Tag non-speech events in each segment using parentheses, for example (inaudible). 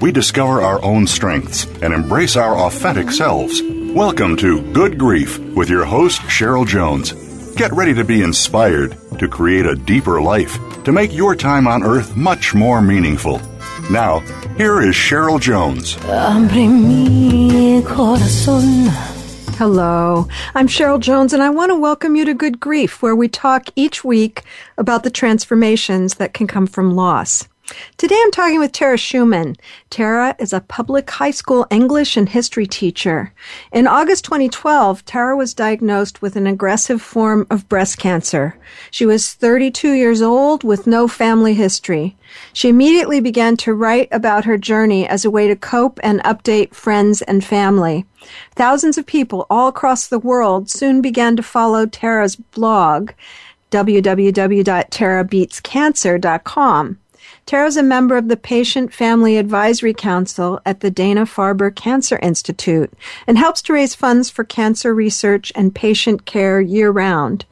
we discover our own strengths and embrace our authentic selves. Welcome to Good Grief with your host, Cheryl Jones. Get ready to be inspired to create a deeper life, to make your time on earth much more meaningful. Now, here is Cheryl Jones. Hello, I'm Cheryl Jones, and I want to welcome you to Good Grief, where we talk each week about the transformations that can come from loss. Today I'm talking with Tara Shuman. Tara is a public high school English and history teacher. In August 2012, Tara was diagnosed with an aggressive form of breast cancer. She was 32 years old with no family history. She immediately began to write about her journey as a way to cope and update friends and family. Thousands of people all across the world soon began to follow Tara's blog, www.tarabeatscancer.com. Tara is a member of the Patient Family Advisory Council at the Dana Farber Cancer Institute and helps to raise funds for cancer research and patient care year round.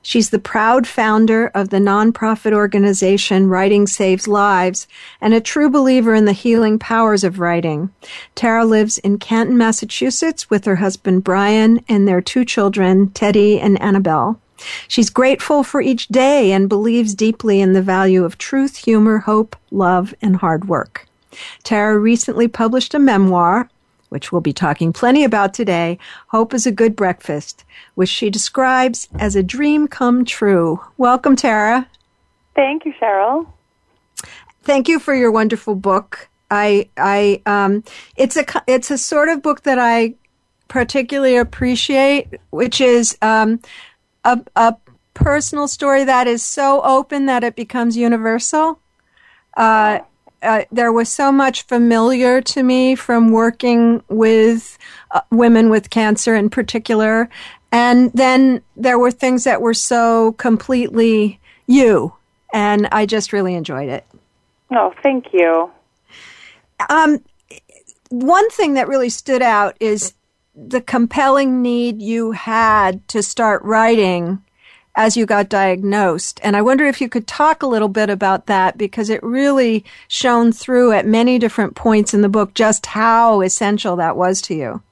She's the proud founder of the nonprofit organization Writing Saves Lives and a true believer in the healing powers of writing. Tara lives in Canton, Massachusetts with her husband Brian and their two children, Teddy and Annabelle. She's grateful for each day and believes deeply in the value of truth, humor, hope, love, and hard work. Tara recently published a memoir, which we'll be talking plenty about today, Hope is a Good Breakfast, which she describes as a dream come true. Welcome, Tara. Thank you, Cheryl. Thank you for your wonderful book. I, I, um, it's a, it's a sort of book that I particularly appreciate, which is, um, a, a personal story that is so open that it becomes universal. Uh, uh, there was so much familiar to me from working with uh, women with cancer in particular. And then there were things that were so completely you. And I just really enjoyed it. Oh, thank you. Um, one thing that really stood out is the compelling need you had to start writing as you got diagnosed. And I wonder if you could talk a little bit about that because it really shone through at many different points in the book just how essential that was to you.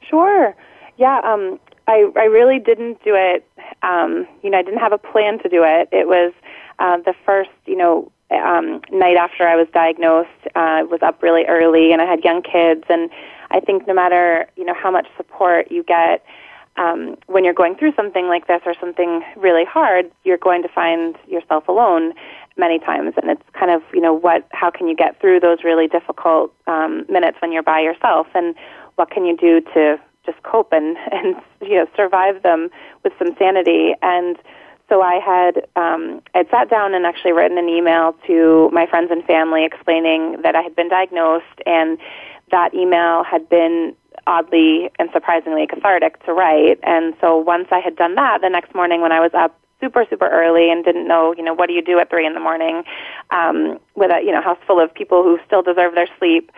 Sure. Yeah, um, I, I really didn't do it. Um, you know, I didn't have a plan to do it. It was uh, the first, you know, um, night after I was diagnosed. Uh, I was up really early, and I had young kids, and I think no matter you know how much support you get um, when you're going through something like this or something really hard, you're going to find yourself alone many times, and it's kind of you know what how can you get through those really difficult um, minutes when you're by yourself, and what can you do to just cope and (laughs) and you know survive them with some sanity? And so I had um, I'd sat down and actually written an email to my friends and family explaining that I had been diagnosed and that email had been oddly and surprisingly cathartic to write. And so once I had done that, the next morning when I was up super super early and didn't know you know what do you do at three in the morning um, with a you know house full of people who still deserve their sleep.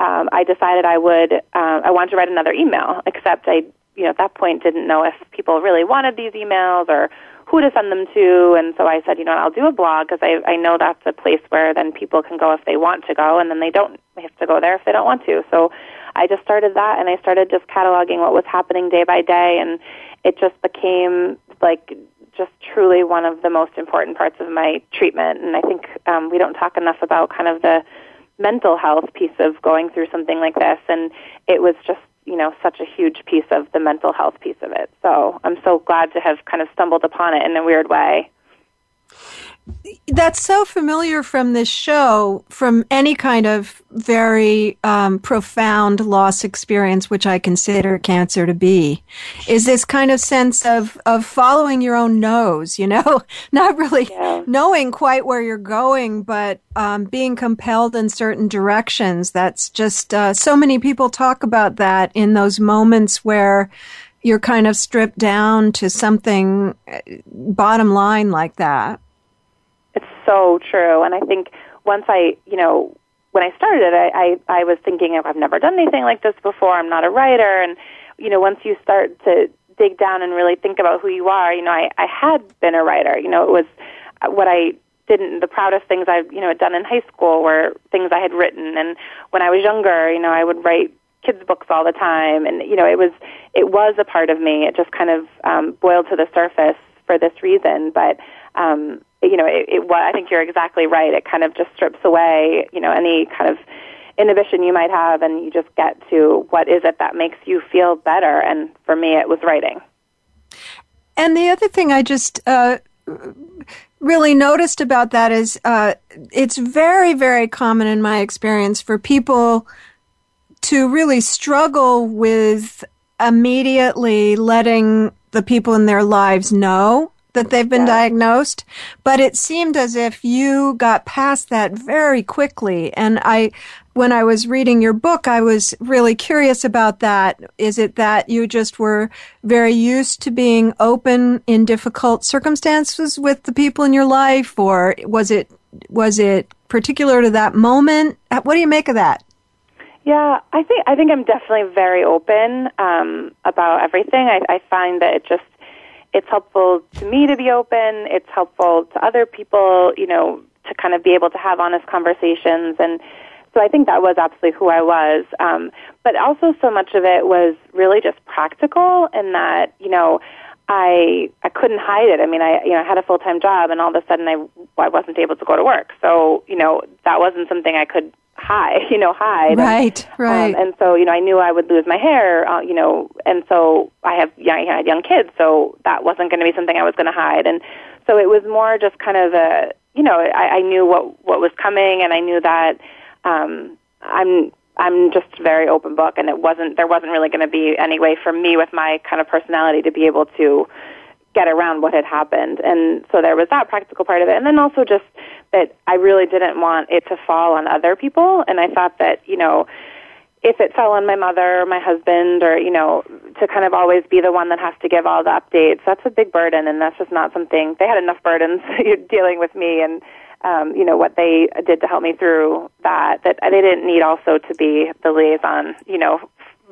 Um, I decided I would uh, I wanted to write another email, except I you know at that point didn't know if people really wanted these emails or who to send them to. And so I said, you know, I'll do a blog because I, I know that's a place where then people can go if they want to go, and then they don't have to go there if they don't want to. So I just started that, and I started just cataloging what was happening day by day, and it just became like just truly one of the most important parts of my treatment. And I think um, we don't talk enough about kind of the mental health piece of going through something like this, and it was just you know such a huge piece of the mental health piece of it. So I'm so glad to have kind of stumbled upon it in a weird way. That's so familiar from this show, from any kind of very um, profound loss experience, which I consider cancer to be, is this kind of sense of of following your own nose. You know, (laughs) not really yeah. knowing quite where you're going, but um, being compelled in certain directions. That's just uh, so many people talk about that in those moments where you're kind of stripped down to something uh, bottom line like that so true. And I think once I, you know, when I started, I, I, I was thinking, I've never done anything like this before. I'm not a writer. And, you know, once you start to dig down and really think about who you are, you know, I, I had been a writer. You know, it was what I didn't, the proudest things I've, you know, had done in high school were things I had written. And when I was younger, you know, I would write kids books all the time. And, you know, it was, it was a part of me. It just kind of um, boiled to the surface for this reason. But, um, you know, it, it, I think you're exactly right. It kind of just strips away, you know, any kind of inhibition you might have, and you just get to what is it that makes you feel better. And for me, it was writing. And the other thing I just uh, really noticed about that is uh, it's very, very common in my experience for people to really struggle with immediately letting the people in their lives know that they've been yeah. diagnosed, but it seemed as if you got past that very quickly. And I, when I was reading your book, I was really curious about that. Is it that you just were very used to being open in difficult circumstances with the people in your life, or was it was it particular to that moment? What do you make of that? Yeah, I think I think I'm definitely very open um, about everything. I, I find that it just it's helpful to me to be open. It's helpful to other people, you know, to kind of be able to have honest conversations. And so I think that was absolutely who I was. Um, but also, so much of it was really just practical, in that you know. I I couldn't hide it. I mean, I you know I had a full time job, and all of a sudden I I wasn't able to go to work. So you know that wasn't something I could hide, (laughs) you know, hide. Right, and, right. Um, and so, you know, I knew I would lose my hair, uh, you know, and so I have young, I had young kids, so that wasn't going to be something I was going to hide. And so it was more just kind of a, you know, I, I knew what what was coming, and I knew that um, I'm I'm just very open book, and it wasn't there wasn't really going to be any way for me with my kind of personality to be able to get around what had happened. And so there was that practical part of it. And then also just that I really didn't want it to fall on other people. And I thought that, you know, if it fell on my mother or my husband or, you know, to kind of always be the one that has to give all the updates, that's a big burden and that's just not something they had enough burdens (laughs) dealing with me and um, you know, what they did to help me through that, that they didn't need also to be the liaison, you know,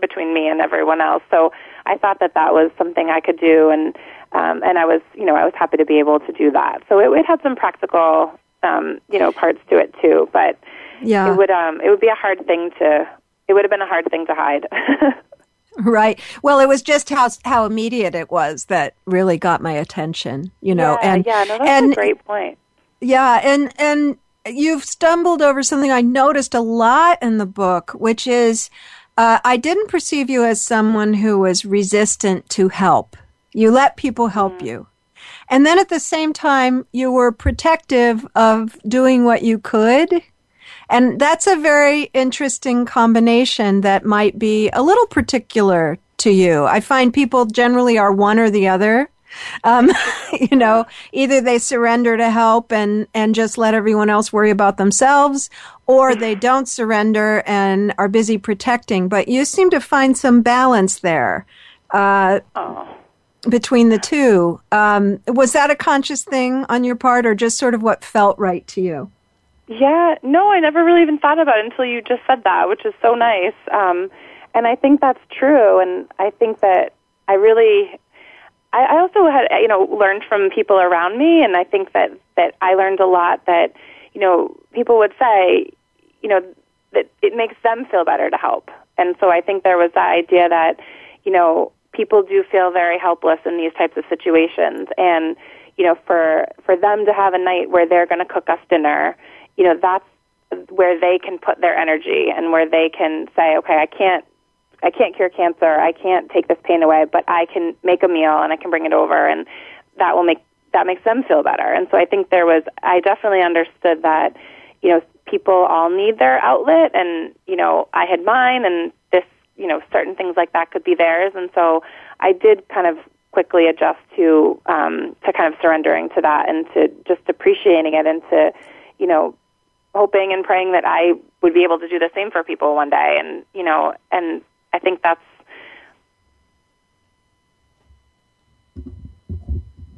between me and everyone else. So I thought that that was something I could do and um, and I was, you know, I was happy to be able to do that. So it, it had some practical, um, you know, parts to it too. But yeah, it would, um, it would be a hard thing to. It would have been a hard thing to hide. (laughs) right. Well, it was just how how immediate it was that really got my attention. You know, yeah, and yeah, no, that's and, a great point. Yeah, and and you've stumbled over something I noticed a lot in the book, which is. Uh, I didn't perceive you as someone who was resistant to help. You let people help mm. you. And then at the same time, you were protective of doing what you could. And that's a very interesting combination that might be a little particular to you. I find people generally are one or the other. Um, (laughs) you know, either they surrender to help and, and just let everyone else worry about themselves, or they don't surrender and are busy protecting. But you seem to find some balance there. Uh, oh between the two. Um, was that a conscious thing on your part, or just sort of what felt right to you? Yeah, no, I never really even thought about it until you just said that, which is so nice. Um, and I think that's true. And I think that I really, I, I also had, you know, learned from people around me, and I think that that I learned a lot that, you know, people would say, you know, that it makes them feel better to help. And so I think there was that idea that, you know, people do feel very helpless in these types of situations. And you know for for them to have a night where they're going to cook us dinner you know that's where they can put their energy and where they can say okay I can't I can't cure cancer. I can't take this pain away but I can make a meal and I can bring it over. And that will make that makes them feel better. And so I think there was, I definitely understood that, you know, people all need their outlet and, you know, I had mine and you know, certain things like that could be theirs. And so I did kind of quickly adjust to, um, to kind of surrendering to that and to just appreciating it and to, you know, hoping and praying that I would be able to do the same for people one day. And, you know, and I think that's,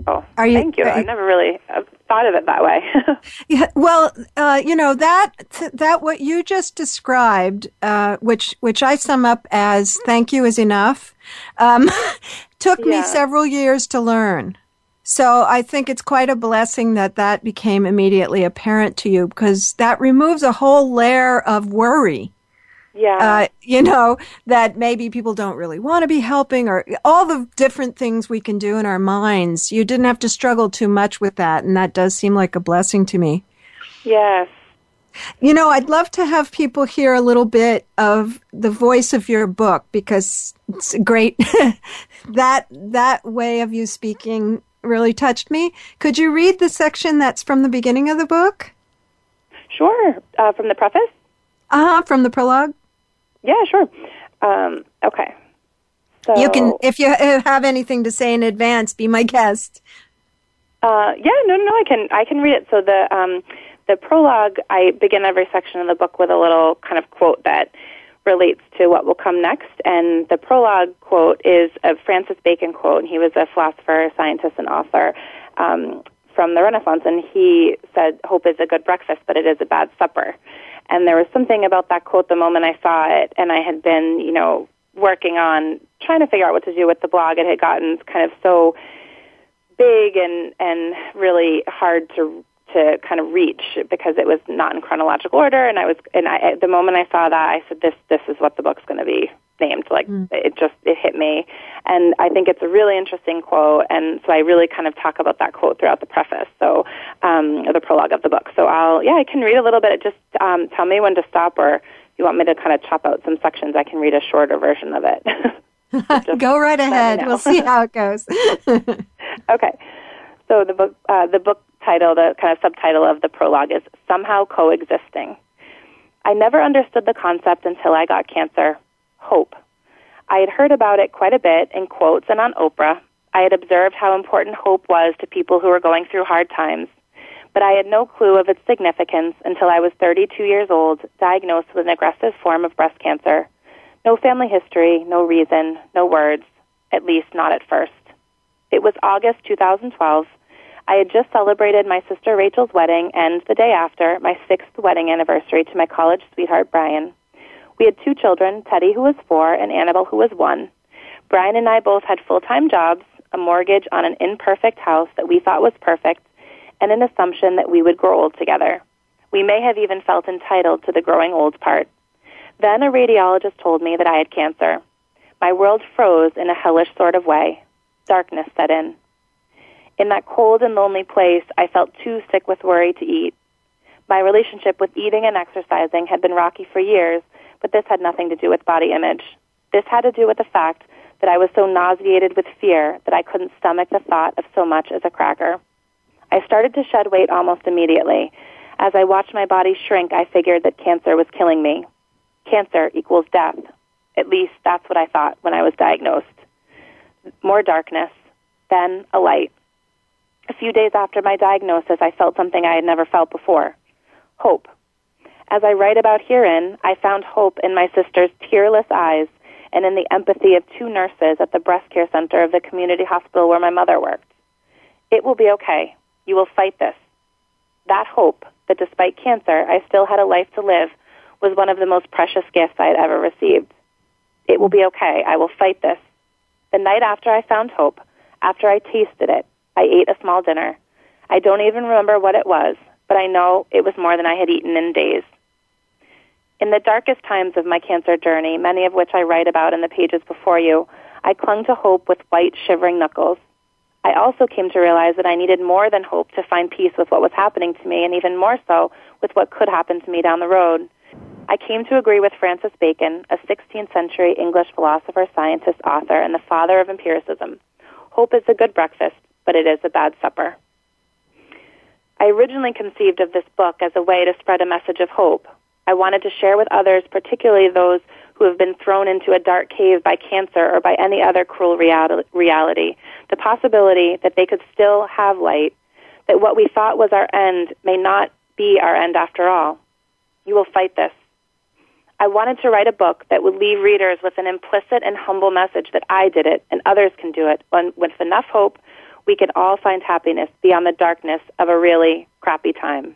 Oh, are you, thank you. you I never really uh, thought of it that way. (laughs) yeah, well, uh, you know that that what you just described, uh, which which I sum up as "thank you is enough," um, (laughs) took yeah. me several years to learn. So I think it's quite a blessing that that became immediately apparent to you because that removes a whole layer of worry yeah. Uh, you know, that maybe people don't really want to be helping or all the different things we can do in our minds. You didn't have to struggle too much with that. And that does seem like a blessing to me. Yes. You know, I'd love to have people hear a little bit of the voice of your book because it's great. (laughs) that, that way of you speaking really touched me. Could you read the section that's from the beginning of the book? Sure. Uh, from the preface? Uh huh, from the prologue. Yeah, sure. Um, okay. So, you can, if you (laughs) have anything to say in advance, be my guest. Uh, yeah, no, no, I can, I can read it. So the um, the prologue, I begin every section of the book with a little kind of quote that relates to what will come next. And the prologue quote is a Francis Bacon quote, and he was a philosopher, scientist, and author um, from the Renaissance. And he said, "Hope is a good breakfast, but it is a bad supper." And there was something about that quote the moment I saw it, and I had been, you know, working on trying to figure out what to do with the blog. It had gotten kind of so big and and really hard to to kind of reach because it was not in chronological order and I was and I the moment I saw that I said this this is what the book's going to be named. Like mm. it just it hit me, and I think it's a really interesting quote. And so I really kind of talk about that quote throughout the preface, so um, the prologue of the book. So I'll yeah I can read a little bit. Just um, tell me when to stop, or if you want me to kind of chop out some sections, I can read a shorter version of it. (laughs) Go right ahead. We'll see how it goes. (laughs) okay. So the book uh, the book title, the kind of subtitle of the prologue is somehow coexisting. I never understood the concept until I got cancer hope. I had heard about it quite a bit in quotes and on Oprah. I had observed how important hope was to people who were going through hard times, but I had no clue of its significance until I was 32 years old, diagnosed with an aggressive form of breast cancer. No family history, no reason, no words, at least not at first. It was August 2012. I had just celebrated my sister Rachel's wedding and the day after, my sixth wedding anniversary to my college sweetheart Brian. We had two children, Teddy, who was four, and Annabelle, who was one. Brian and I both had full time jobs, a mortgage on an imperfect house that we thought was perfect, and an assumption that we would grow old together. We may have even felt entitled to the growing old part. Then a radiologist told me that I had cancer. My world froze in a hellish sort of way. Darkness set in. In that cold and lonely place, I felt too sick with worry to eat. My relationship with eating and exercising had been rocky for years, but this had nothing to do with body image. This had to do with the fact that I was so nauseated with fear that I couldn't stomach the thought of so much as a cracker. I started to shed weight almost immediately. As I watched my body shrink, I figured that cancer was killing me. Cancer equals death. At least that's what I thought when I was diagnosed. More darkness, then a light. A few days after my diagnosis, I felt something I had never felt before hope. As I write about herein, I found hope in my sister's tearless eyes and in the empathy of two nurses at the breast care center of the community hospital where my mother worked. It will be okay. You will fight this. That hope that despite cancer, I still had a life to live was one of the most precious gifts I had ever received. It will be okay. I will fight this. The night after I found hope, after I tasted it, I ate a small dinner. I don't even remember what it was, but I know it was more than I had eaten in days. In the darkest times of my cancer journey, many of which I write about in the pages before you, I clung to hope with white, shivering knuckles. I also came to realize that I needed more than hope to find peace with what was happening to me, and even more so with what could happen to me down the road. I came to agree with Francis Bacon, a 16th century English philosopher, scientist, author, and the father of empiricism. Hope is a good breakfast, but it is a bad supper. I originally conceived of this book as a way to spread a message of hope. I wanted to share with others, particularly those who have been thrown into a dark cave by cancer or by any other cruel reality, the possibility that they could still have light, that what we thought was our end may not be our end after all. You will fight this. I wanted to write a book that would leave readers with an implicit and humble message that I did it and others can do it. When, with enough hope, we can all find happiness beyond the darkness of a really crappy time.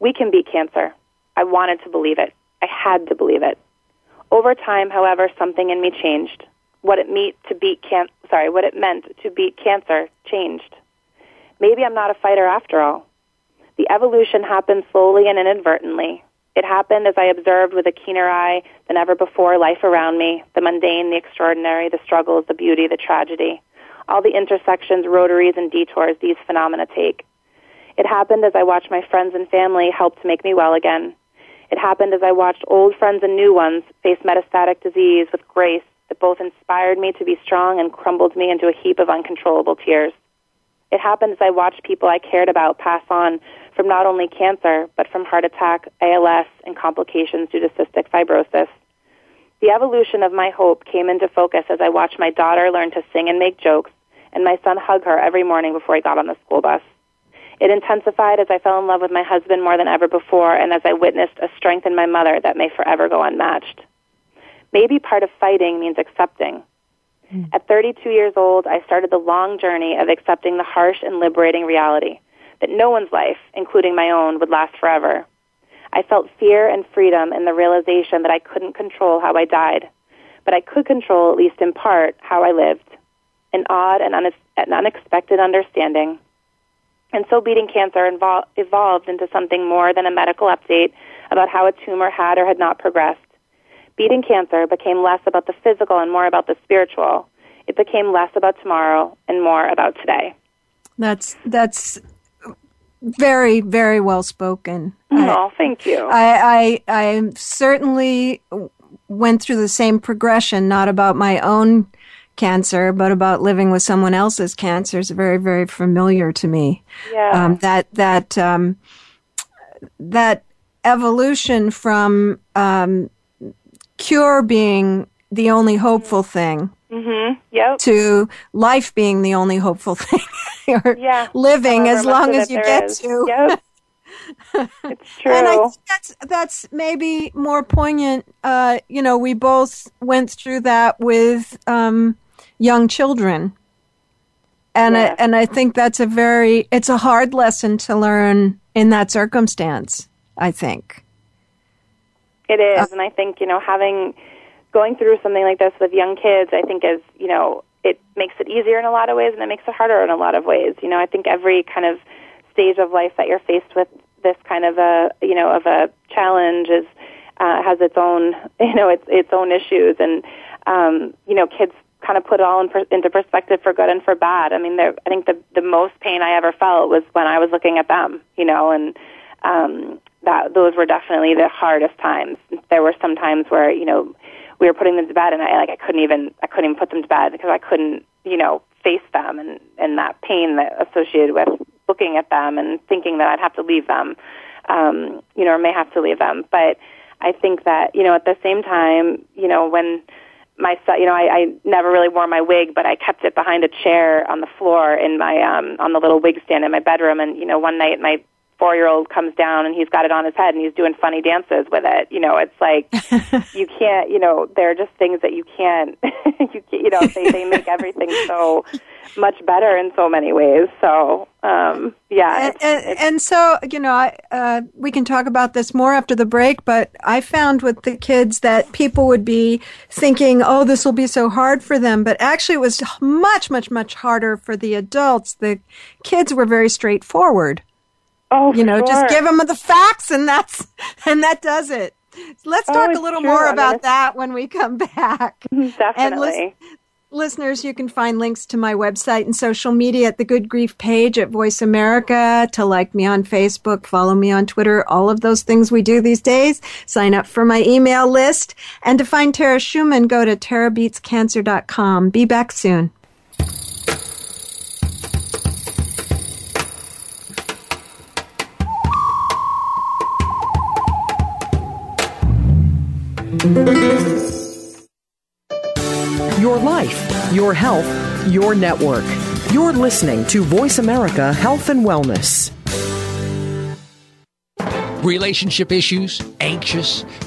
We can beat cancer. I wanted to believe it. I had to believe it. Over time, however, something in me changed. What it meant to beat can- sorry, what it meant to beat cancer changed. Maybe I'm not a fighter after all. The evolution happened slowly and inadvertently. It happened as I observed with a keener eye than ever before life around me, the mundane, the extraordinary, the struggles, the beauty, the tragedy, all the intersections, rotaries, and detours these phenomena take. It happened as I watched my friends and family help to make me well again. It happened as I watched old friends and new ones face metastatic disease with grace that both inspired me to be strong and crumbled me into a heap of uncontrollable tears. It happened as I watched people I cared about pass on from not only cancer, but from heart attack, ALS, and complications due to cystic fibrosis. The evolution of my hope came into focus as I watched my daughter learn to sing and make jokes, and my son hug her every morning before he got on the school bus. It intensified as I fell in love with my husband more than ever before, and as I witnessed a strength in my mother that may forever go unmatched. Maybe part of fighting means accepting. Mm. At 32 years old, I started the long journey of accepting the harsh and liberating reality that no one's life, including my own, would last forever. I felt fear and freedom in the realization that I couldn't control how I died, but I could control, at least in part, how I lived. An odd and, un- an unexpected understanding. And so beating cancer invol- evolved into something more than a medical update about how a tumor had or had not progressed. Beating cancer became less about the physical and more about the spiritual. It became less about tomorrow and more about today. That's that's very very well spoken. Oh, I, thank you. I, I I certainly went through the same progression, not about my own cancer, but about living with someone else's cancer is very very familiar to me. Yeah. Um, that that um, that evolution from um, cure being the only hopeful thing mm-hmm. yep. to life being the only hopeful (laughs) thing (laughs) or yeah. living as long as you get is. to. Yep. (laughs) it's true. And I think that's that's maybe more poignant. Uh, you know, we both went through that with um, young children, and I, and I think that's a very it's a hard lesson to learn in that circumstance. I think. It is, uh, and I think you know having going through something like this with young kids, I think is you know it makes it easier in a lot of ways, and it makes it harder in a lot of ways. You know, I think every kind of stage of life that you're faced with this kind of a you know of a challenge is uh, has its own (laughs) you know its its own issues, and um, you know kids kind of put it all in per- into perspective for good and for bad. I mean, I think the the most pain I ever felt was when I was looking at them, you know, and um, that those were definitely the hardest times. There were some times where you know we were putting them to bed, and I like I couldn't even I couldn't even put them to bed because I couldn't you know face them and and that pain that associated with looking at them and thinking that I'd have to leave them, um, you know, or may have to leave them. But I think that you know at the same time, you know, when my you know, I, I never really wore my wig, but I kept it behind a chair on the floor in my um on the little wig stand in my bedroom. And you know, one night my four year old comes down and he's got it on his head and he's doing funny dances with it. You know, it's like (laughs) you can't. You know, there are just things that you can't. (laughs) you you know, they they make everything so much better in so many ways. So um, yeah, and, and, and, so you know, I, uh, we can talk about this more after the break. But I found with the kids that people would be thinking, "Oh, this will be so hard for them," but actually, it was much, much, much harder for the adults. The kids were very straightforward. Oh, you know, sure. just give them the facts, and that's (laughs) and that does it. let's talk oh, a little more about that when we come (laughs) back. (laughs) Definitely. listeners, you can find links to my website and social media at the Good Grief page at Voice America, to like me on Facebook, follow me on Twitter, all of those things we do these days. Sign up for my email list. And to find Tara Shuman, go to tarabeatscancer.com. Be back soon. Your life, your health, your network. You're listening to Voice America Health and Wellness. Relationship issues? Anxious?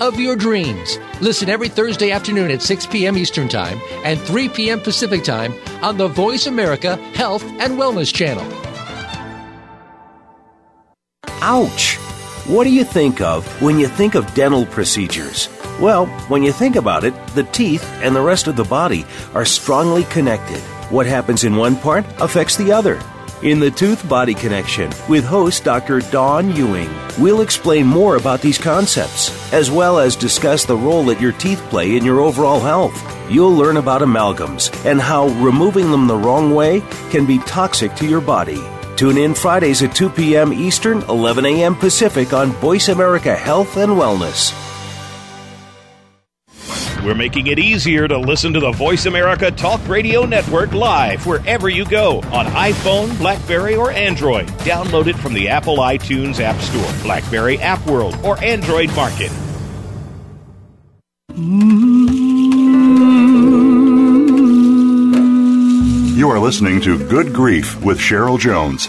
of your dreams. Listen every Thursday afternoon at 6 p.m. Eastern Time and 3 p.m. Pacific Time on the Voice America Health and Wellness Channel. Ouch! What do you think of when you think of dental procedures? Well, when you think about it, the teeth and the rest of the body are strongly connected. What happens in one part affects the other. In the Tooth Body Connection with host Dr. Dawn Ewing, we'll explain more about these concepts, as well as discuss the role that your teeth play in your overall health. You'll learn about amalgams and how removing them the wrong way can be toxic to your body. Tune in Fridays at 2 p.m. Eastern, 11 a.m. Pacific on Voice America Health and Wellness. We're making it easier to listen to the Voice America Talk Radio Network live wherever you go on iPhone, Blackberry, or Android. Download it from the Apple iTunes App Store, Blackberry App World, or Android Market. You are listening to Good Grief with Cheryl Jones.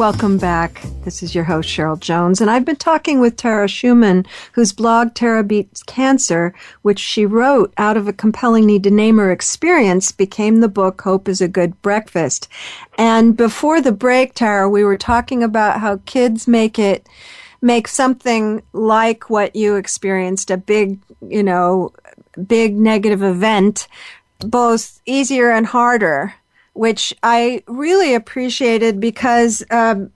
Welcome back. This is your host, Cheryl Jones, and I've been talking with Tara Shuman, whose blog, Tara Beats Cancer, which she wrote out of a compelling need to name her experience, became the book Hope is a Good Breakfast. And before the break, Tara, we were talking about how kids make it, make something like what you experienced, a big, you know, big negative event, both easier and harder which I really appreciated because, um,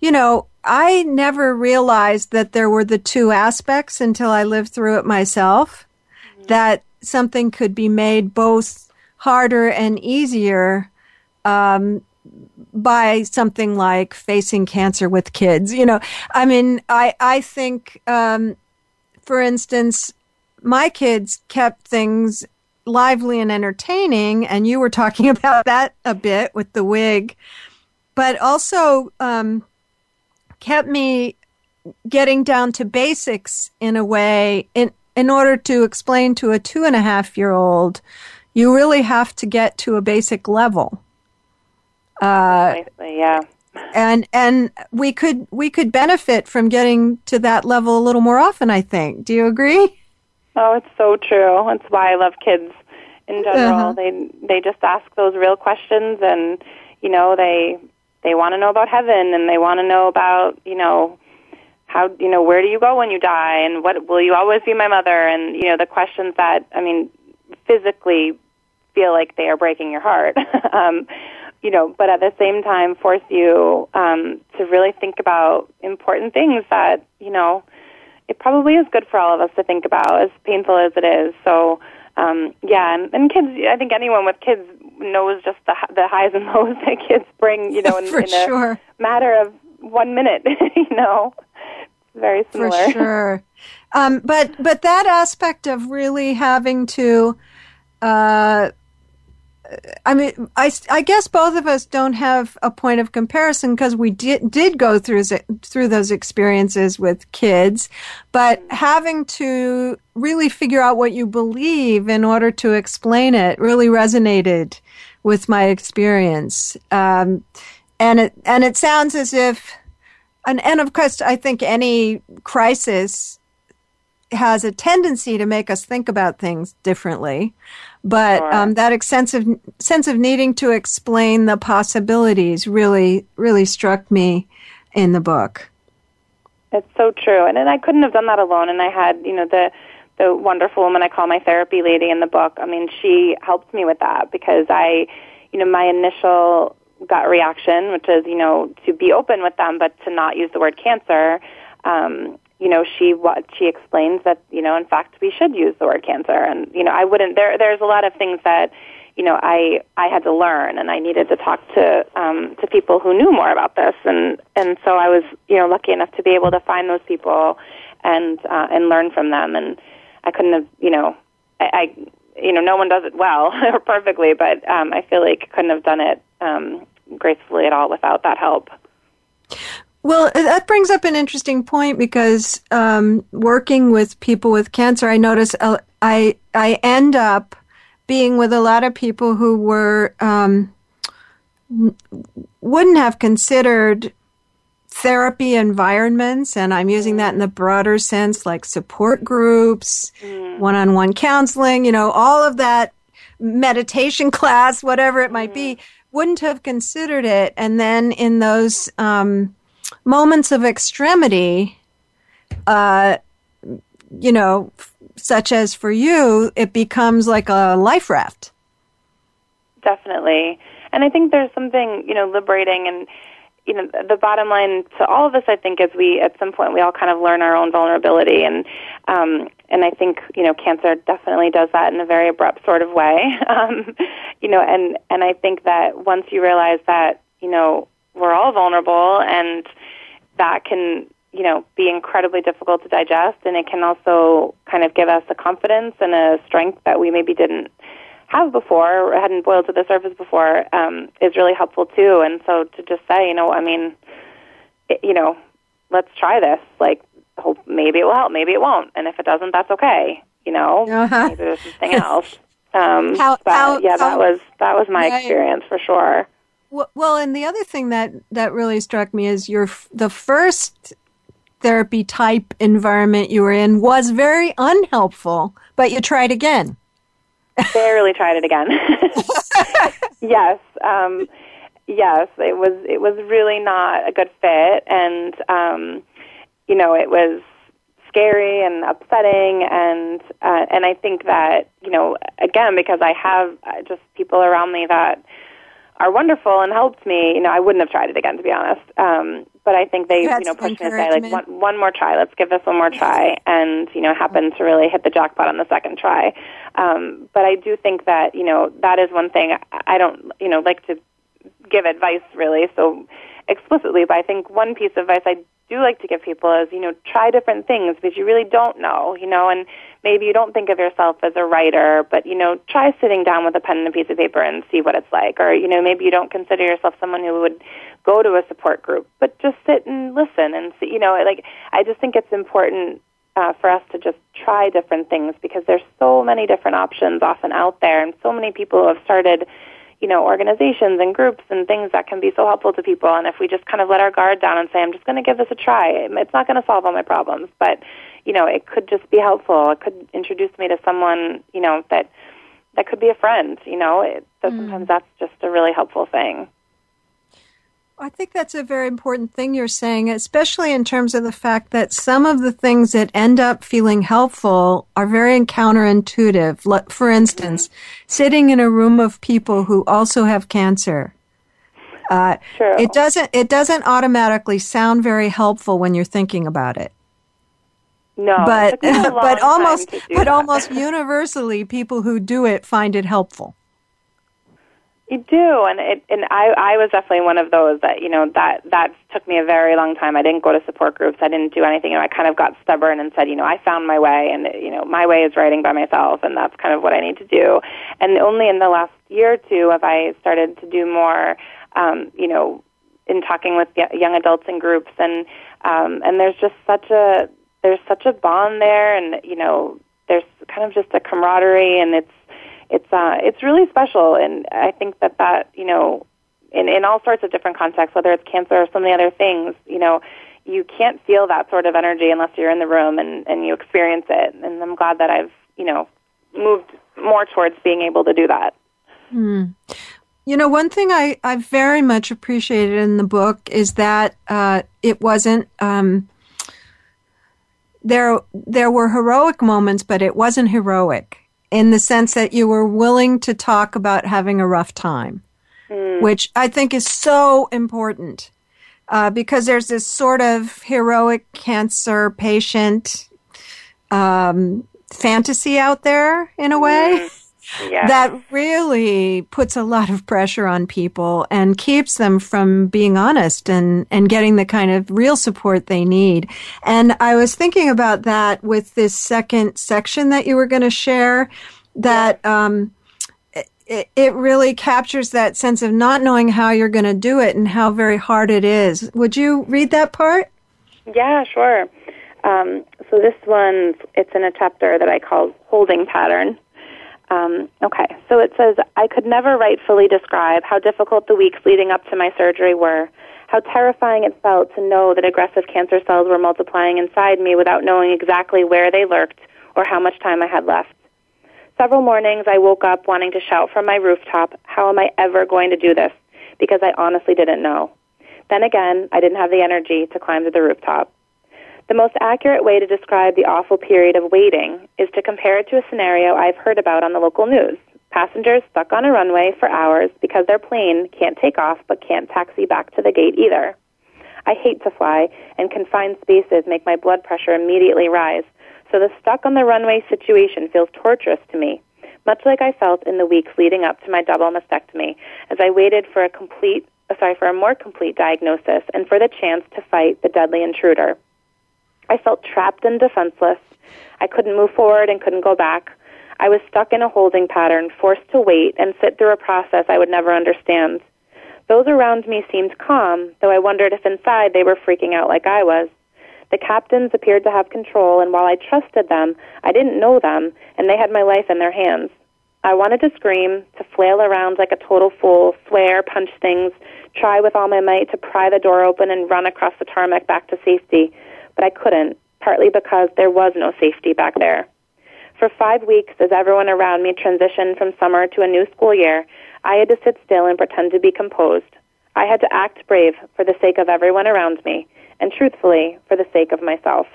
you know, I never realized that there were the two aspects until I lived through it myself. Mm-hmm. That something could be made both harder and easier um, by something like facing cancer with kids. You know, I mean, I I think, um, for instance, my kids kept things lively and entertaining, and you were talking (laughs) about that a bit with the wig, but also um, kept me getting down to basics in a way. In in order to explain to a two and a half year old you really have to get to a basic level. Uh, yeah. And and we could we could benefit from getting to that level a little more often i think. Do you agree Oh, it's so true. That's why I love kids in general. Uh-huh. They they just ask those real questions, and you know they they want to know about heaven, and they want to know about you know how you know where do you go when you die, and what will you always be my mother, and you know the questions that I mean physically feel like they are breaking your heart. (laughs) um, you know, but at the same time force you um, to really think about important things that you know it probably is good for all of us to think about, as painful as it is. So, um, yeah, and, and kids, I think anyone with kids knows just the the highs and (laughs) lows that kids bring, you know, in, (laughs) in sure. a matter of one minute, (laughs) you know. Very similar. For sure. Um, but but that aspect of really having to uh, I mean, I, I guess both of us don't have a point of comparison because we did did go through through those experiences with kids, but having to really figure out what you believe in order to explain it really resonated with my experience, um, and it and it sounds as if, and and of course, I think any crisis has a tendency to make us think about things differently. But sure. um, that sense of sense of needing to explain the possibilities really really struck me in the book. It's so true, and and I couldn't have done that alone. And I had, you know, the the wonderful woman I call my therapy lady in the book. I mean, she helped me with that because I, you know, my initial gut reaction, which is, you know, to be open with them, but to not use the word cancer. Um, you know, she she explains that, you know, in fact, we should use the word cancer, and you know, I wouldn't. There, there's a lot of things that you know, I I had to learn, and I needed to talk to um, to people who knew more about this, and and so I was you know lucky enough to be able to find those people and uh, and learn from them, and I couldn't have you know I, I you know no one does it well or (laughs) perfectly, but um, I feel like couldn't have done it um, gracefully at all without that help. Well, that brings up an interesting point because um, working with people with cancer, I notice uh, I I end up being with a lot of people who were um, wouldn't have considered therapy environments, and I'm using that in the broader sense, like support groups, one on one counseling, you know, all of that meditation (laughs) class, whatever it might be, wouldn't have considered it. And then in those um, moments of extremity, uh, you know, such as for you, it becomes like a life raft. Definitely. And I think there's something, you know, liberating and you know, the bottom line to all of us, I think, is we at some point we all kind of learn our own vulnerability, and um, and I think you know, cancer definitely does that in a very abrupt sort of way, (laughs) um, you know, and and I think that once you realize that you know we're all vulnerable, and that can you know, be incredibly difficult to digest, and it can also kind of give us a confidence and a strength that we maybe didn't have before or hadn't boiled to the surface before um, is really helpful too. And so to just say, you know, I mean, it, you know, let's try this. Like, hope maybe it will help, maybe it won't, and if it doesn't, that's okay. You know, uh-huh. maybe there's something else. Um, how, but how, yeah, that was that was my right. experience for sure. Well, and the other thing that that really struck me is your the first therapy type environment you were in was very unhelpful, but you tried again. Barely tried it again. (laughs) yes, um, yes, it was. It was really not a good fit, and um, you know, it was scary and upsetting, and uh, and I think that you know, again, because I have uh, just people around me that are wonderful and helped me. You know, I wouldn't have tried it again, to be honest. Um, but I think they, you know, pushed me to say like one, one more try. Let's give this one more try, and you know, happened to really hit the jackpot on the second try. Um, but I do think that you know that is one thing I don't, you know, like to give advice really so explicitly. But I think one piece of advice I do like to give people is, you know, try different things because you really don't know, you know, and maybe you don't think of yourself as a writer, but, you know, try sitting down with a pen and a piece of paper and see what it's like. Or, you know, maybe you don't consider yourself someone who would go to a support group, but just sit and listen and see, you know, like, I just think it's important uh, for us to just try different things because there's so many different options often out there and so many people who have started you know, organizations and groups and things that can be so helpful to people. And if we just kind of let our guard down and say, I'm just going to give this a try, it's not going to solve all my problems, but, you know, it could just be helpful. It could introduce me to someone, you know, that, that could be a friend, you know, it, so mm. sometimes that's just a really helpful thing. I think that's a very important thing you're saying, especially in terms of the fact that some of the things that end up feeling helpful are very counterintuitive. For instance, sitting in a room of people who also have cancer. Uh, it doesn't. It doesn't automatically sound very helpful when you're thinking about it. No, but (laughs) but almost but that. almost universally, people who do it find it helpful. You do, and it, and I I was definitely one of those that you know that that took me a very long time. I didn't go to support groups. I didn't do anything. You know, I kind of got stubborn and said, you know, I found my way, and you know, my way is writing by myself, and that's kind of what I need to do. And only in the last year or two have I started to do more, um, you know, in talking with young adults in groups, and um, and there's just such a there's such a bond there, and you know, there's kind of just a camaraderie, and it's it's uh, it's really special, and I think that that you know, in in all sorts of different contexts, whether it's cancer or some of the other things, you know, you can't feel that sort of energy unless you're in the room and and you experience it. And I'm glad that I've you know moved more towards being able to do that. Hmm. You know, one thing I, I very much appreciated in the book is that uh, it wasn't um, there there were heroic moments, but it wasn't heroic in the sense that you were willing to talk about having a rough time, mm. which I think is so important. Uh, because there's this sort of heroic cancer patient um, fantasy out there in a way. Mm yeah. that really puts a lot of pressure on people and keeps them from being honest and, and getting the kind of real support they need. And I was thinking about that with this second section that you were going to share that, yeah. um, it, it really captures that sense of not knowing how you're going to do it and how very hard it is. Would you read that part? Yeah, sure. Um, so this one, it's in a chapter that I call holding pattern. Um, okay, so it says, I could never rightfully describe how difficult the weeks leading up to my surgery were, how terrifying it felt to know that aggressive cancer cells were multiplying inside me without knowing exactly where they lurked or how much time I had left. Several mornings I woke up wanting to shout from my rooftop, How am I ever going to do this? Because I honestly didn't know. Then again, I didn't have the energy to climb to the rooftop. The most accurate way to describe the awful period of waiting is to compare it to a scenario I've heard about on the local news. Passengers stuck on a runway for hours because their plane can't take off but can't taxi back to the gate either. I hate to fly, and confined spaces make my blood pressure immediately rise, so the stuck on the runway situation feels torturous to me, much like I felt in the weeks leading up to my double mastectomy as I waited for a complete uh, sorry, for a more complete diagnosis and for the chance to fight the deadly intruder. I felt trapped and defenseless. I couldn't move forward and couldn't go back. I was stuck in a holding pattern, forced to wait and sit through a process I would never understand. Those around me seemed calm, though I wondered if inside they were freaking out like I was. The captains appeared to have control, and while I trusted them, I didn't know them, and they had my life in their hands. I wanted to scream, to flail around like a total fool, swear, punch things, try with all my might to pry the door open and run across the tarmac back to safety but I couldn't, partly because there was no safety back there. For five weeks, as everyone around me transitioned from summer to a new school year, I had to sit still and pretend to be composed. I had to act brave for the sake of everyone around me, and truthfully, for the sake of myself.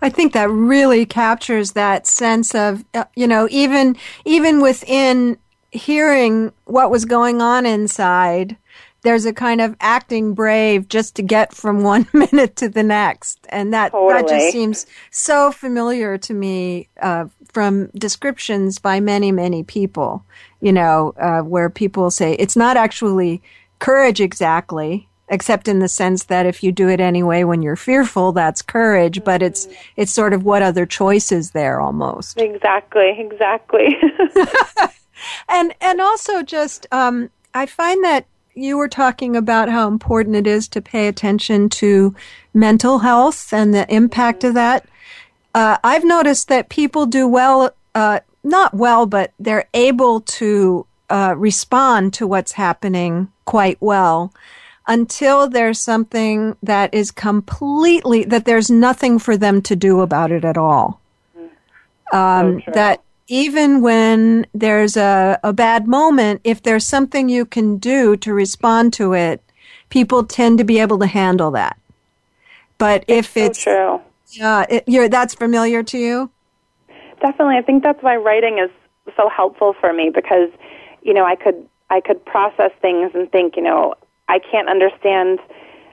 I think that really captures that sense of, uh, you know, even even within hearing what was going on inside, there's a kind of acting brave just to get from (laughs) one minute to the next. And that, totally. that just seems so familiar to me uh, from descriptions by many, many people, you know, uh, where people say it's not actually courage exactly, except in the sense that if you do it anyway when you're fearful, that's courage, but it's, it's sort of what other choice is there almost. Exactly, exactly. (laughs) (laughs) and, and also just, um, I find that you were talking about how important it is to pay attention to mental health and the impact of that. Uh, I've noticed that people do well, uh, not well, but they're able to uh, respond to what's happening quite well until there's something that is completely, that there's nothing for them to do about it at all. Um, so that even when there's a, a bad moment, if there's something you can do to respond to it, people tend to be able to handle that. But it's if it's so true, yeah, it, that's familiar to you. Definitely, I think that's why writing is so helpful for me because you know I could I could process things and think you know I can't understand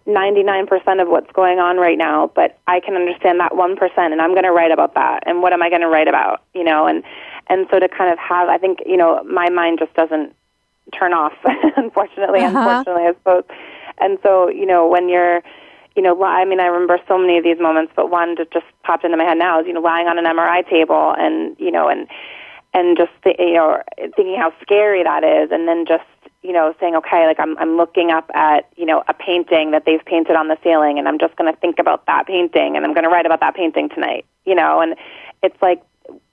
99% of what's going on right now, but I can understand that 1% and I'm going to write about that. And what am I going to write about? You know, and, and so to kind of have, I think, you know, my mind just doesn't turn off, (laughs) unfortunately, uh-huh. unfortunately, I suppose. And so, you know, when you're, you know, I mean, I remember so many of these moments, but one that just popped into my head now is, you know, lying on an MRI table and, you know, and, and just, th- you know, thinking how scary that is and then just you know, saying, okay, like I'm, I'm looking up at, you know, a painting that they've painted on the ceiling and I'm just going to think about that painting and I'm going to write about that painting tonight, you know, and it's like,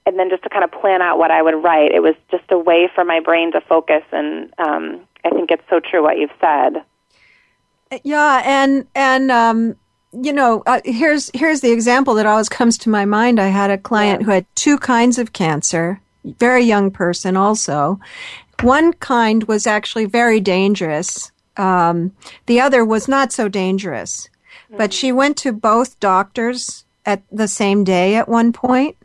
and then just to kind of plan out what I would write, it was just a way for my brain to focus. And, um, I think it's so true what you've said. Yeah. And, and, um, you know, uh, here's, here's the example that always comes to my mind. I had a client yeah. who had two kinds of cancer very young person also. One kind was actually very dangerous. Um, the other was not so dangerous. But she went to both doctors at the same day at one point.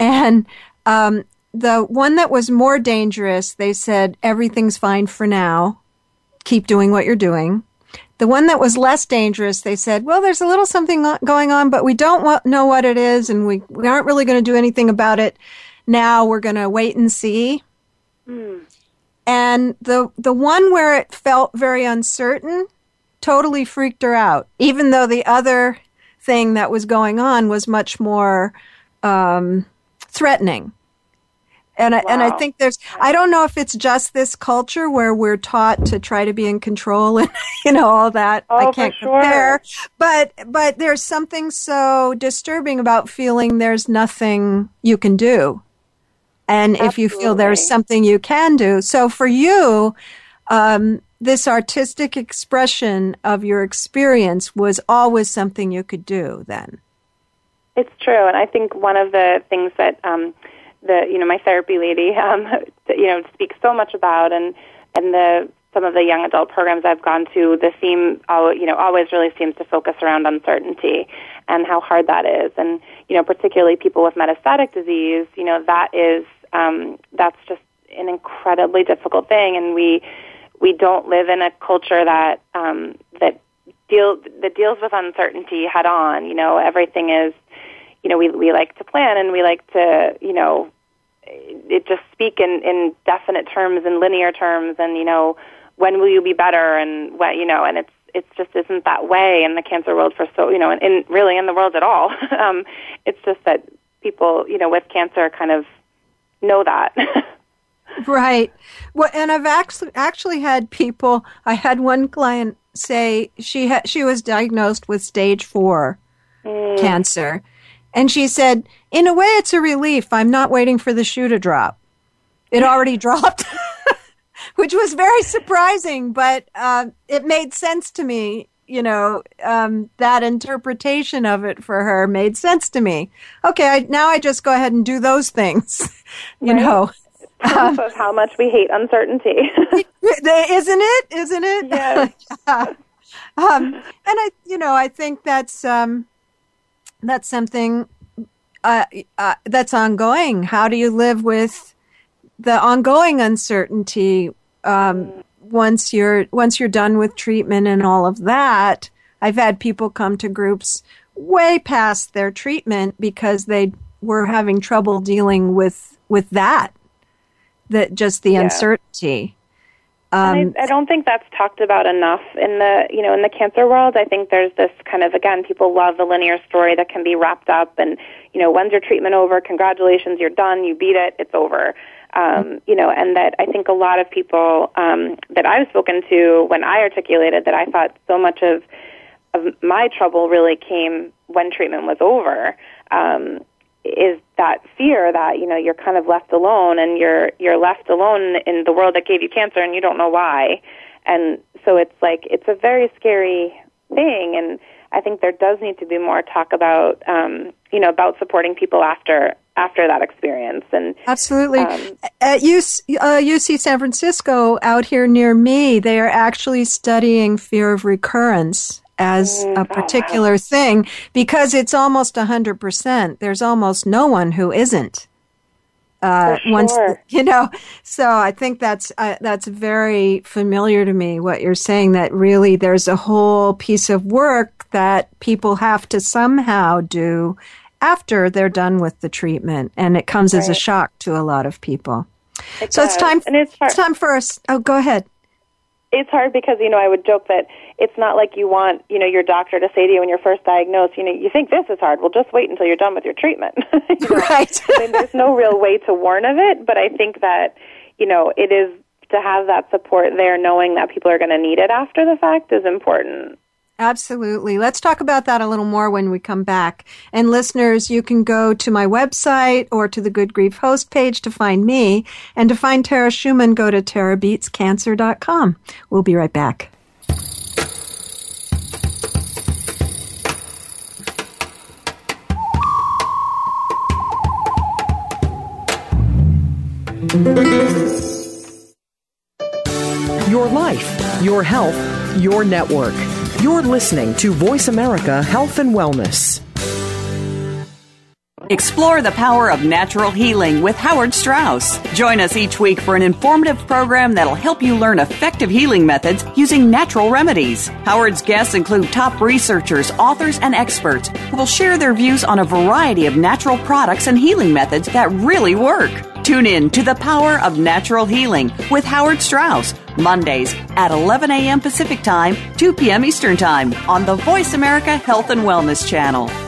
And um, the one that was more dangerous, they said, everything's fine for now. Keep doing what you're doing. The one that was less dangerous, they said, well, there's a little something going on, but we don't know what it is, and we, we aren't really going to do anything about it now. We're going to wait and see. And the the one where it felt very uncertain totally freaked her out, even though the other thing that was going on was much more um, threatening. And I, and I think there's I don't know if it's just this culture where we're taught to try to be in control and (laughs) you know all that Oh, I can't sure. compare but but there's something so disturbing about feeling there's nothing you can do and if you feel there's something you can do. So for you um, this artistic expression of your experience was always something you could do then. It's true, and I think one of the things that um, the you know my therapy lady um, (laughs) you know speaks so much about, and and the some of the young adult programs I've gone to, the theme you know always really seems to focus around uncertainty and how hard that is, and you know particularly people with metastatic disease, you know that is um, that's just an incredibly difficult thing, and we we don't live in a culture that um, that deal that deals with uncertainty head on. You know, everything is, you know, we we like to plan and we like to, you know, it just speak in in definite terms and linear terms, and you know, when will you be better, and what you know, and it's it's just isn't that way in the cancer world for so you know, and, and really in the world at all. (laughs) um, it's just that people, you know, with cancer kind of know that. (laughs) Right. Well, and I've actually actually had people. I had one client say she had she was diagnosed with stage four cancer, and she said, "In a way, it's a relief. I'm not waiting for the shoe to drop. It already (laughs) dropped." (laughs) Which was very surprising, but uh, it made sense to me. You know, um, that interpretation of it for her made sense to me. Okay, I, now I just go ahead and do those things. (laughs) you Right. know, Proof of how much we hate uncertainty. (laughs) isn't it? Isn't it? Yes. (laughs) um, and I, you know, I think that's um, that's something uh, uh, that's ongoing. How do you live with the ongoing uncertainty um, once you're once you're done with treatment and all of that? I've had people come to groups way past their treatment because they were having trouble dealing with with that. That just the Yeah. uncertainty. Um, I, I don't think that's talked about enough in the you know in the cancer world. I think there's this kind of again people love the linear story that can be wrapped up and you know when's your treatment over? Congratulations, you're done, you beat it, it's over. Um, you know, and that I think a lot of people um, that I've spoken to when I articulated that I thought so much of of my trouble really came when treatment was over. Um, is that fear that you know you're kind of left alone and you're you're left alone in the world that gave you cancer and you don't know why and so it's like it's a very scary thing and i think there does need to be more talk about um you know about supporting people after after that experience and Absolutely. Um, At UC, uh, UC San Francisco, out here near me, they are actually studying fear of recurrence as Mm, a oh, particular thing because it's almost 100%. There's almost no one who isn't. Uh, For once (laughs) you know, so I think that's uh, that's very familiar to me. What you're saying that really there's a whole piece of work that people have to somehow do after they're done with the treatment, and it comes as a shock to a lot of people. it So it's time. and it's hard. It's time for us. Oh, go ahead. it's hard because you know I would joke that it's not like you want you know your doctor to say to you when you're first diagnosed, you know, you think this is hard. Well, just wait until you're done with your treatment. (laughs) You? Right. (laughs) I mean, there's no real way to warn of it, but I think that you know it is to have that support there, knowing that people are going to need it after the fact, is important. Absolutely. Let's talk about that a little more when we come back. And listeners, you can go to my website or to the Good Grief host page to find me. And to find Tara Shuman, go to tarabeatscancer.com. We'll be right back. Your life, your health, your network. You're listening to Voice America Health and Wellness. Explore the power of natural healing with Howard Strauss. Join us each week for an informative program that'll help you learn effective healing methods using natural remedies. Howard's guests include top researchers, authors, and experts who will share their views on a variety of natural products and healing methods that really work. Tune in to The Power of Natural Healing with Howard Strauss, Mondays at 11 a.m. Pacific Time, 2 p.m. Eastern Time on the Voice America Health and Wellness Channel.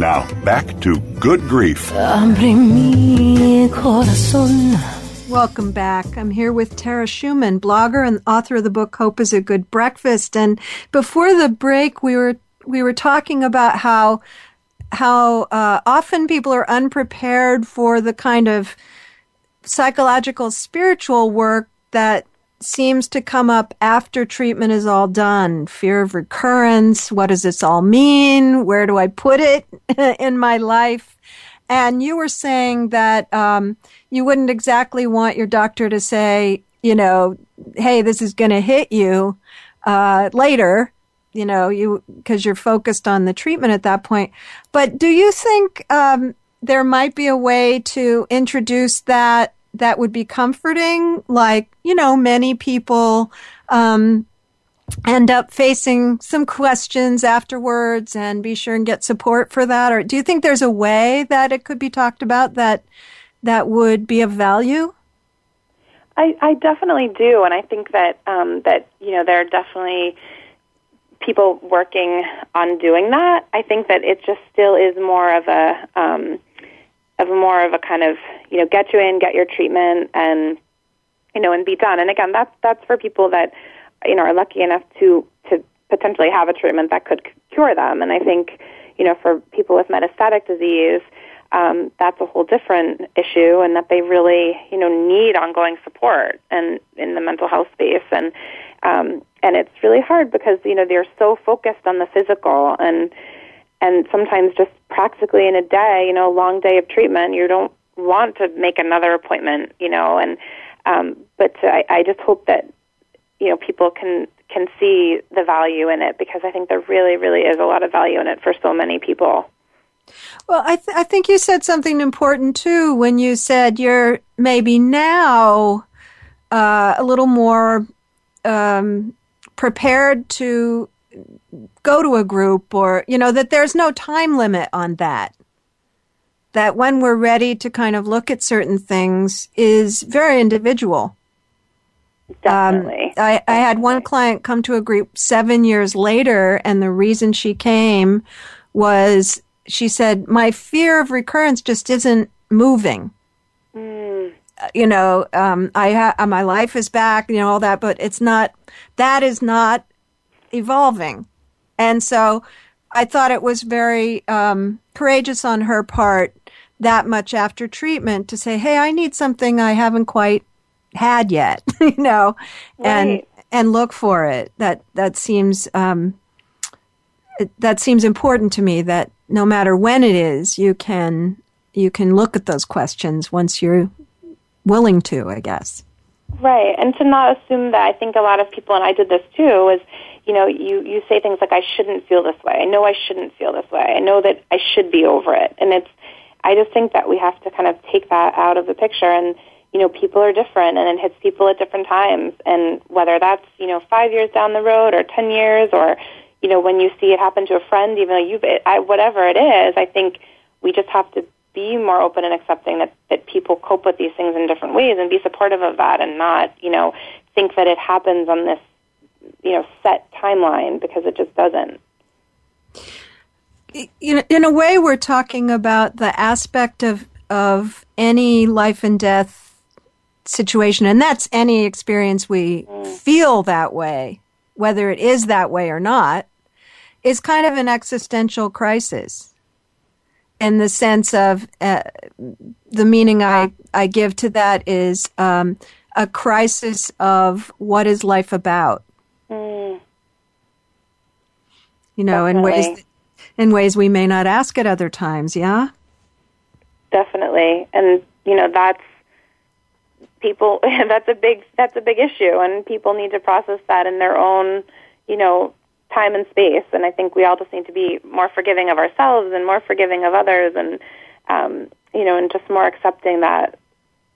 Now, back to Good Grief. Welcome back. I'm here with Tara Shuman, blogger and author of the book Hope is a Good Breakfast. And before the break, we were we were talking about how how uh, often people are unprepared for the kind of psychological spiritual work that seems to come up after treatment is all done. Fear of recurrence. What does this all mean? Where do I put it (laughs) in my life? And you were saying that um, you wouldn't exactly want your doctor to say, you know, hey, this is going to hit you uh, later, you know, you because you're focused on the treatment at that point. But do you think um, there might be a way to introduce that that would be comforting? Like, you know, many people um, end up facing some questions afterwards and be sure and get support for that? Or do you think there's a way that it could be talked about that that would be of value? I i definitely do. And i think that um that you know there are definitely people working on doing that. I think that it just still is more of a um of more of a kind of you know get you in get your treatment and you know and be done and again that's that's for people that you know are lucky enough to to potentially have a treatment that could cure them. And I think you know for people with metastatic disease, um, that's a whole different issue, and that they really you know need ongoing support and in the mental health space and. Um, and it's really hard because you know they're so focused on the physical and and sometimes just practically in a day, you know, a long day of treatment, you don't want to make another appointment, you know, and um, but I, I just hope that you know people can can see the value in it because I think there really really is a lot of value in it for so many people. Well, I, th- I think you said something important too when you said you're maybe now uh, a little more um, prepared to go to a group or, you know, that there's no time limit on that. That when we're ready to kind of look at certain things is very individual. Definitely. Um, I, I had one client come to a group seven years later, and the reason she came was she said, My fear of recurrence just isn't moving. Mm. You know, um, I ha- uh, my life is back, you know, all that, but it's not, that is not evolving. And so I thought it was very um, courageous on her part that much after treatment to say, Hey, I need something I haven't quite had yet, (laughs) you know, right. and and look for it. That that seems um, it, that seems important to me. That no matter when it is, you can you can look at those questions once you're willing to. I guess. Right, and to not assume that. I think a lot of people, and I did this too, is you know you you say things like I shouldn't feel this way. I know I shouldn't feel this way. I know that I should be over it, and it's. I just think that we have to kind of take that out of the picture and you know, people are different and it hits people at different times. And whether that's, you know, five years down the road or 10 years or, you know, when you see it happen to a friend, even though you've, I, whatever it is, I think we just have to be more open and accepting that, that people cope with these things in different ways and be supportive of that and not, you know, think that it happens on this, you know, set timeline because it just doesn't. In, in a way, we're talking about the aspect of, of any life and death situation, and that's any experience we mm. feel that way, whether it is that way or not, is kind of an existential crisis in the sense of uh, the meaning I, I give to that is um, a crisis of what is life about. Mm. You know, Definitely. in ways in ways we may not ask at other times. Yeah. Definitely, and you know that's people. (laughs) that's a big that's a big issue, and people need to process that in their own you know time and space. And I think we all just need to be more forgiving of ourselves and more forgiving of others, and um, you know, and just more accepting that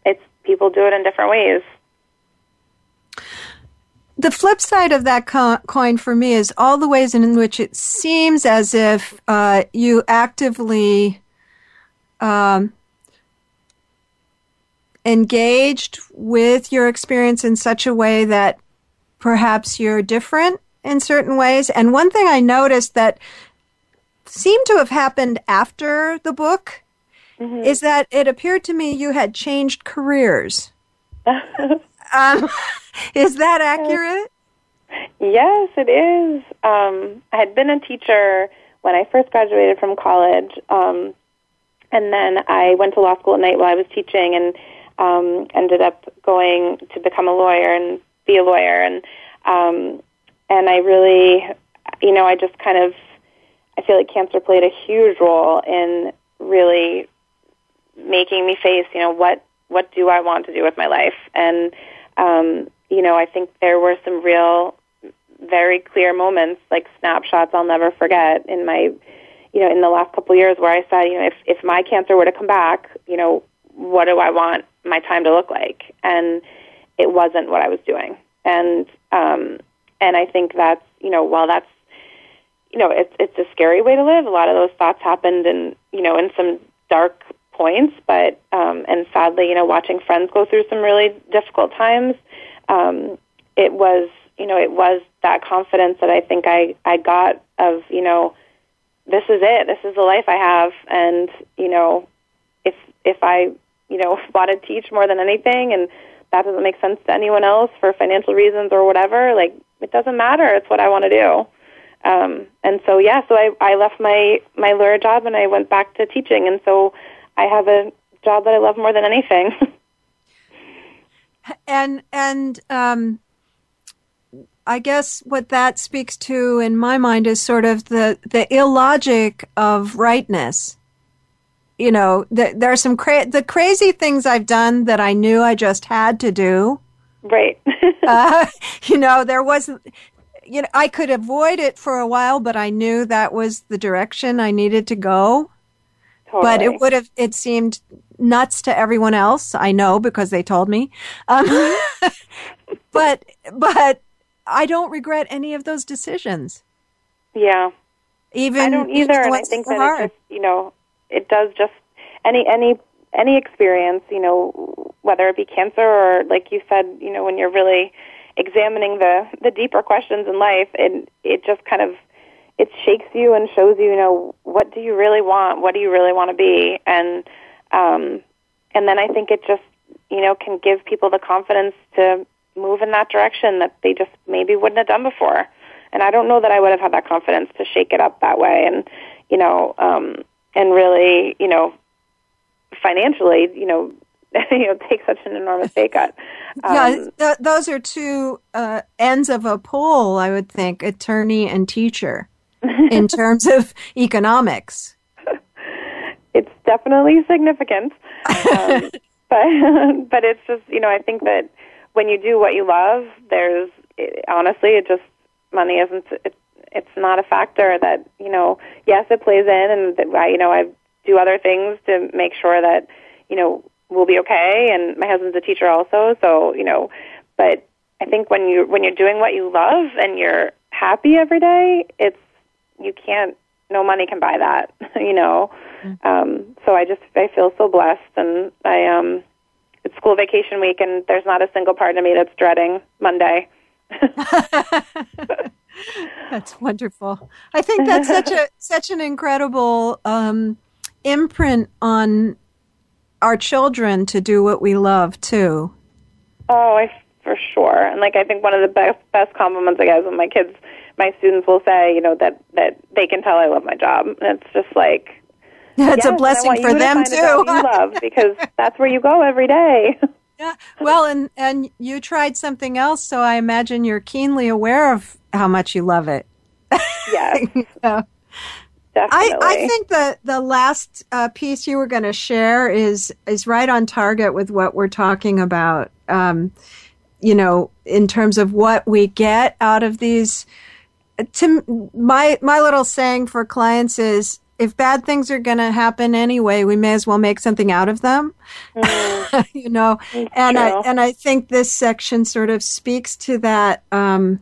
it's people do it in different ways. The flip side of that co- coin for me is all the ways in which it seems as if uh, you actively um, engaged with your experience in such a way that perhaps you're different in certain ways. And one thing I noticed that seemed to have happened after the book mm-hmm. is that it appeared to me you had changed careers. (laughs) um, (laughs) is that accurate? Yes, it is. Um, I had been a teacher when I first graduated from college, um, and then I went to law school at night while I was teaching, and um, ended up going to become a lawyer and be a lawyer. And um, and I really, you know, I just kind of, I feel like cancer played a huge role in really making me face, you know, what what do I want to do with my life? And um, you know, I think there were some real, very clear moments, like snapshots I'll never forget in my, you know, in the last couple of years where I said, you know, if if my cancer were to come back, you know, what do I want my time to look like? And it wasn't what I was doing. And um, and I think that's, you know, while that's, you know, it's it's a scary way to live. A lot of those thoughts happened in, you know, in some dark points, but um, and sadly, you know, watching friends go through some really difficult times, um, it was, you know, it was that confidence that I think I I got of, you know, this is it. This is the life I have, and you know, if if I, you know, (laughs) want to teach more than anything, and that doesn't make sense to anyone else for financial reasons or whatever, like it doesn't matter. It's what I want to do. Um, and so yeah, so I, I left my my lawyer job and I went back to teaching, and so I have a job that I love more than anything. (laughs) and and um, I guess what that speaks to in my mind is sort of the the illogic of rightness. You know, the, there are some cra- the crazy things I've done that I knew I just had to do Right. (laughs) uh, (laughs) you know, there wasn't, you know, I could avoid it for a while, but I knew that was the direction I needed to go. Totally. But it would have, it seemed nuts to everyone else. I know because they told me. Um, (laughs) but, but I don't regret any of those decisions. Yeah. Even I don't either, and I think that hard. it just, you know, it does just any any any experience, you know, whether it be cancer or, like you said, you know, when you're really examining the the deeper questions in life, and it just kind of it shakes you and shows you, you know, what do you really want? What do you really want to be? And um, and then I think it just, you know, can give people the confidence to move in that direction that they just maybe wouldn't have done before. And I don't know that I would have had that confidence to shake it up that way, and you know, um, and really, you know, financially, you know, (laughs) you know, take such an enormous pay cut. (laughs) Um, yeah, th- those are two uh, ends of a pole, I would think, attorney and teacher, in terms of economics. (laughs) It's definitely significant, um, (laughs) but (laughs) but it's just you know I think that when you do what you love, there's it, honestly it just money isn't it, it's not a factor that you know yes it plays in and that I you know I do other things to make sure that you know we'll be okay. And my husband's a teacher also, so you know. But I think when you when you're doing what you love and you're happy every day, it's you can't. No money can buy that, (laughs) you know. um, so I just I feel so blessed, and I um, it's school vacation week, and there's not a single part of me that's dreading Monday. (laughs) that's wonderful. I think that's such a (laughs) such an incredible um, imprint on our children to do what we love too. Oh, I for sure. And like I think one of the best best compliments I get is when my kids, my students will say, you know, that that they can tell I love my job, and it's just like. (laughs) It's yes, a blessing for them to too. you (laughs) love because that's where you go every day. (laughs) Yeah. Well, and and you tried something else, so I imagine you're keenly aware of how much you love it. Yes. so, Definitely. I, I think the the last uh, piece you were going to share is is right on target with what we're talking about. Um, you know, in terms of what we get out of these. To my my little saying for clients is, if bad things are going to happen anyway, we may as well make something out of them. Mm. (laughs) you know, and I and I think this section sort of speaks to that. Um,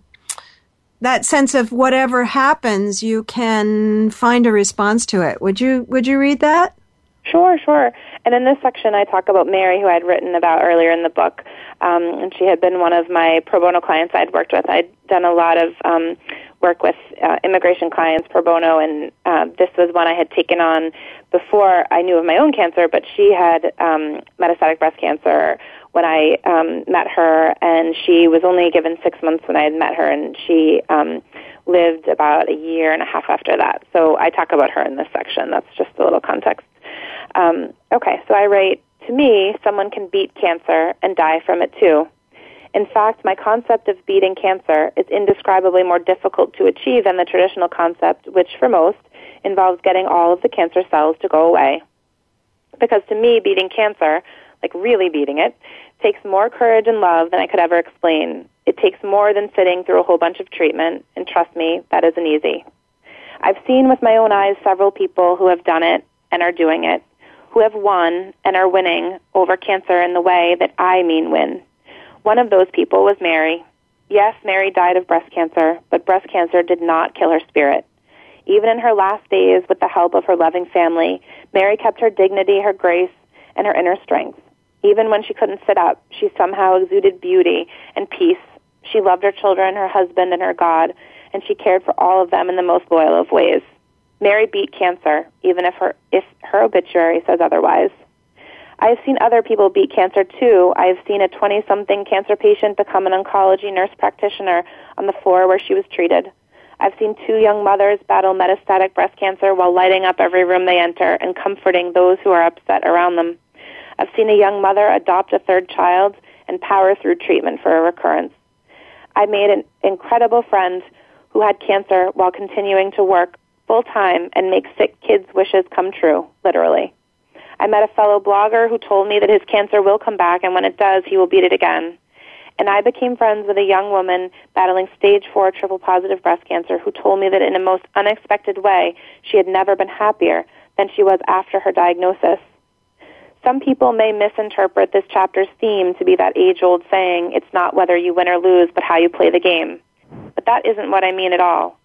that sense of whatever happens, you can find a response to it. Would you Would you read that? Sure, sure. And in this section, I talk about Mary, who I'd written about earlier in the book, um, and she had been one of my pro bono clients I'd worked with. I'd done a lot of um, work with uh, immigration clients pro bono, and uh, this was one I had taken on before I knew of my own cancer. But she had um, metastatic breast cancer when I um, met her, and she was only given six months when I had met her, and she um, lived about a year and a half after that. So I talk about her in this section. That's just a little context. Um, okay, so I write, to me, someone can beat cancer and die from it too. In fact, my concept of beating cancer is indescribably more difficult to achieve than the traditional concept, which for most involves getting all of the cancer cells to go away. Because to me, beating cancer, like really beating it, takes more courage and love than I could ever explain. It takes more than sitting through a whole bunch of treatment, and trust me, that isn't easy. I've seen with my own eyes several people who have done it and are doing it, who have won and are winning over cancer in the way that I mean win. One of those people was Mary. Yes, Mary died of breast cancer, but breast cancer did not kill her spirit. Even in her last days, with the help of her loving family, Mary kept her dignity, her grace, and her inner strength. Even when she couldn't sit up, she somehow exuded beauty and peace. She loved her children, her husband, and her God, and she cared for all of them in the most loyal of ways. Mary beat cancer, even if her if her obituary says otherwise. I have seen other people beat cancer too. I have seen a 20 something cancer patient become an oncology nurse practitioner on the floor where she was treated. I've seen two young mothers battle metastatic breast cancer while lighting up every room they enter and comforting those who are upset around them. I've seen a young mother adopt a third child and power through treatment for a recurrence. I made an incredible friend who had cancer while continuing to work full time and make sick kids' wishes come true, literally. I met a fellow blogger who told me that his cancer will come back and when it does, he will beat it again. And I became friends with a young woman battling stage 4 triple positive breast cancer who told me that in a most unexpected way, she had never been happier than she was after her diagnosis. Some people may misinterpret this chapter's theme to be that age old saying, it's not whether you win or lose, but how you play the game. But that isn't what I mean at all.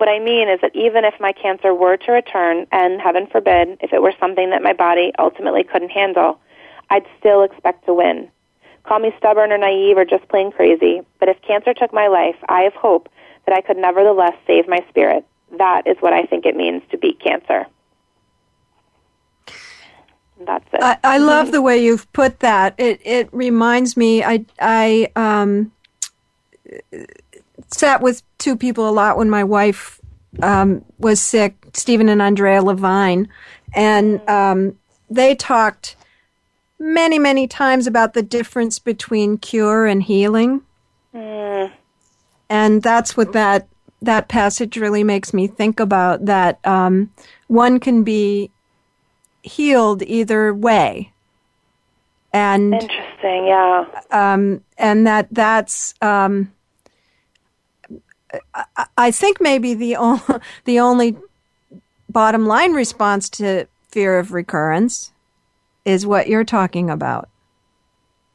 What I mean is that even if my cancer were to return, and heaven forbid, if it were something that my body ultimately couldn't handle, I'd still expect to win. Call me stubborn or naive or just plain crazy, but if cancer took my life, I have hope that I could nevertheless save my spirit. That is what I think it means to beat cancer. That's it. I, I love the way you've put that. It it reminds me. I I um, sat with two people a lot when my wife um, was sick, Stephen and Ondrea Levine, and um, they talked many many times about the difference between cure and healing, Mm. and that's what that that passage really makes me think about. That um, one can be healed either way, and Interesting, yeah. um, and that that's um, I, I think maybe the o- (laughs) the only bottom line response to fear of recurrence is what you're talking about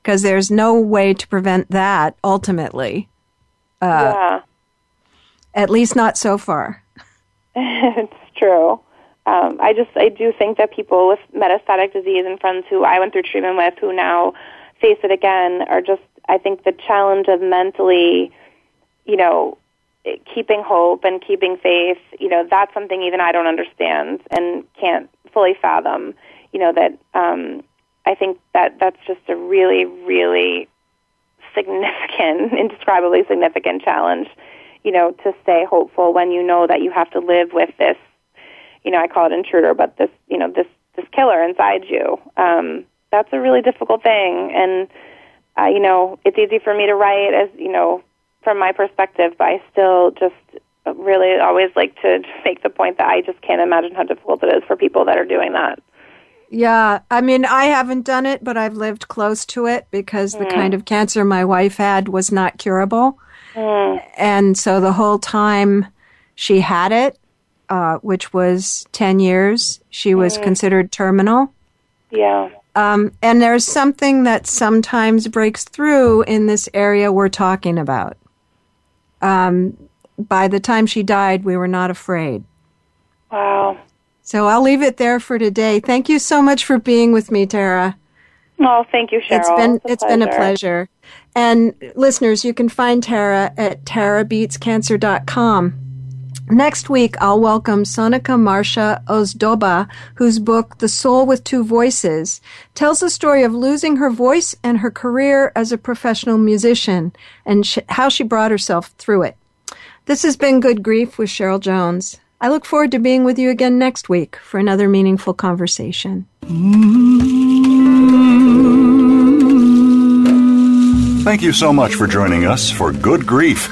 because there's no way to prevent that ultimately yeah. at least not so far (laughs) it's true. um, I just I do think that people with metastatic disease and friends who I went through treatment with who now face it again are just I think the challenge of mentally, you know, keeping hope and keeping faith, you know, that's something even I don't understand and can't fully fathom. You know that um, I think that that's just a really, really significant, (laughs) indescribably significant challenge. You know, to stay hopeful when you know that you have to live with this. You know, I call it intruder, but this, you know, this this killer inside you. Um, that's a really difficult thing, and uh, you know, it's easy for me to write as you know from my perspective, but I still just really always like to (laughs) make the point that I just can't imagine how difficult it is for people that are doing that. Yeah, I mean, I haven't done it, but I've lived close to it because mm. the kind of cancer my wife had was not curable. Mm. And so the whole time she had it, uh, which was 10 years, she was mm. considered terminal. Yeah. Um, and there's something that sometimes breaks through in this area we're talking about um, by the time she died, we were not afraid. Wow. So I'll leave it there for today. Thank you so much for being with me, Tara. Oh, thank you, Cheryl. It's been it's, it's been a pleasure. And listeners, you can find Tara at tarabeatscancer.com. Next week, I'll welcome Sonika Marsha Ozdoba, whose book, The Soul with Two Voices, tells the story of losing her voice and her career as a professional musician and sh- how she brought herself through it. This has been Good Grief with Cheryl Jones. I look forward to being with you again next week for another meaningful conversation. Thank you so much for joining us for Good Grief.